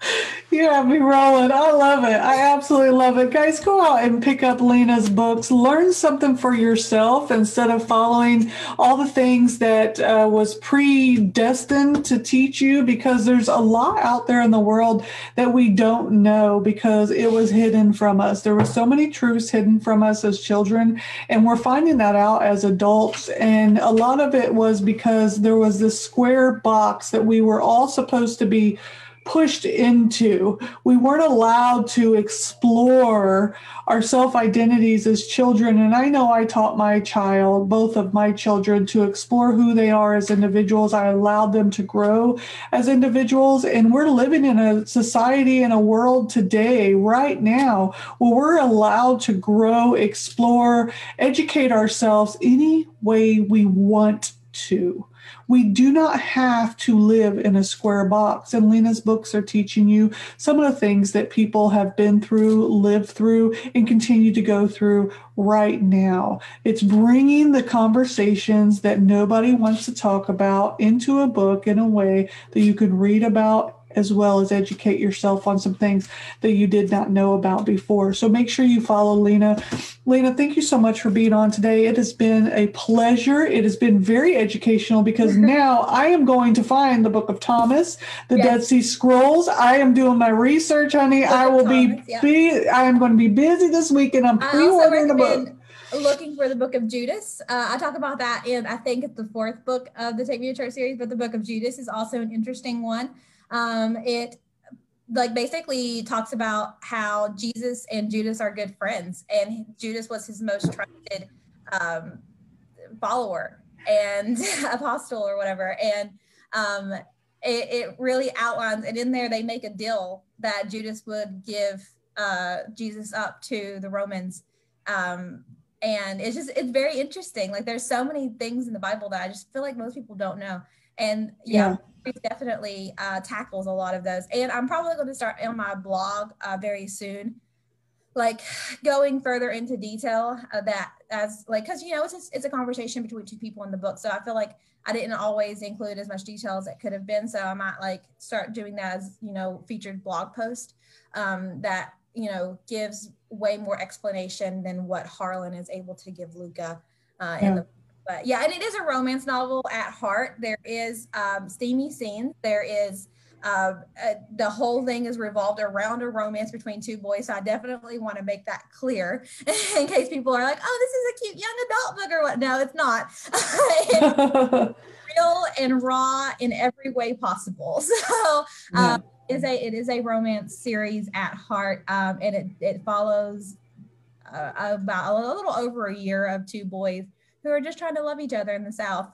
You have me rolling. I love it. I absolutely love it. Guys, go out and pick up Lena's books. Learn something for yourself instead of following all the things that uh, was predestined to teach you because there's a lot out there in the world that we don't know because it was hidden from us. There were so many truths hidden from us as children, and we're finding that out as adults. And a lot of it was because there was this square box that we were all supposed to be pushed into. We weren't allowed to explore our self identities as children. And I know I taught my child, both of my children, to explore who they are as individuals. I allowed them to grow as individuals. And we're living in a society and a world today, right now, where we're allowed to grow, explore, educate ourselves any way we want to. We do not have to live in a square box. And Lena's books are teaching you some of the things that people have been through, lived through, and continue to go through right now. It's bringing the conversations that nobody wants to talk about into a book in a way that you can read about as well as educate yourself on some things that you did not know about before. So make sure you follow Lena. Lena, thank you so much for being on today. It has been a pleasure. It has been very educational because now I am going to find the Book of Thomas, the yes. Dead Sea Scrolls. I am doing my research, honey. Book I will Thomas, be, yeah. be I am going to be busy this week and I'm pre-ordering the book looking for the book of Judas. Uh, I talk about that in, I think it's the fourth book of the Take Me to Church series, but the book of Judas is also an interesting one. Um, it like basically talks about how Jesus and Judas are good friends, and Judas was his most trusted um, follower and apostle or whatever. And um, it, it, really outlines, and in there they make a deal that Judas would give uh, Jesus up to the Romans. Um, and it's just it's very interesting. Like there's so many things in the Bible that I just feel like most people don't know. And yeah, yeah. definitely uh, tackles a lot of those. And I'm probably going to start on my blog uh, very soon, like going further into detail uh, that as like because you know it's a, it's a conversation between two people in the book. So I feel like I didn't always include as much detail as it could have been. So I might like start doing that as you know featured blog post um, that you know gives way more explanation than what Harlan is able to give Luca uh, in the but yeah, and it is a romance novel at heart. There is um, steamy scenes. There is uh, uh, the whole thing is revolved around a romance between two boys. So I definitely want to make that clear in case people are like, "Oh, this is a cute young adult book," or what? No, it's not. it's real and raw in every way possible. So. Um, is a it is a romance series at heart, um, and it it follows uh, about a little over a year of two boys who are just trying to love each other in the South.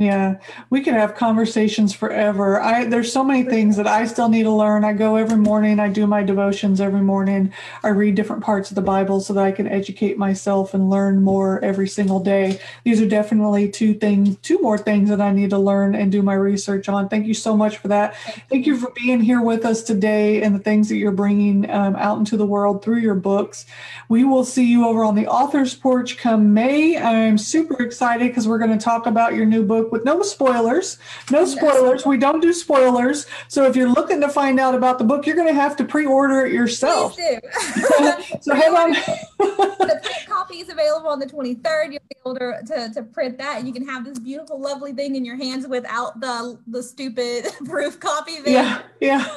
Yeah, we could have conversations forever. I there's so many things that I still need to learn. I go every morning, I do my devotions every morning. I read different parts of the Bible so that I can educate myself and learn more every single day. These are definitely two things, two more things that I need to learn and do my research on. Thank you so much for that. Thank you for being here with us today and the things that you're bringing um, out into the world through your books. We will see you over on the author's porch come May. I'm super excited because we're going to talk about your new book with no spoilers. No spoilers. We don't do spoilers. So if you're looking to find out about the book, you're going to have to pre-order it yourself. so head on. the print copy is available on the 23rd. You'll be able to, to, to print that, and you can have this beautiful, lovely thing in your hands without the the stupid proof copy. There. Yeah, yeah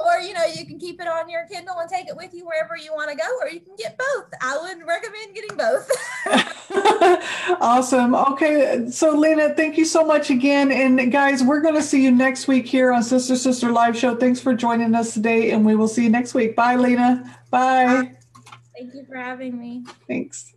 or you know you can keep it on your kindle and take it with you wherever you want to go or you can get both. I would recommend getting both. Awesome. Okay so lena thank you so much again. And guys we're going to see you next week here on sister sister live show. Thanks for joining us today and we will see you next week. Bye lena. Bye. Thank you for having me. Thanks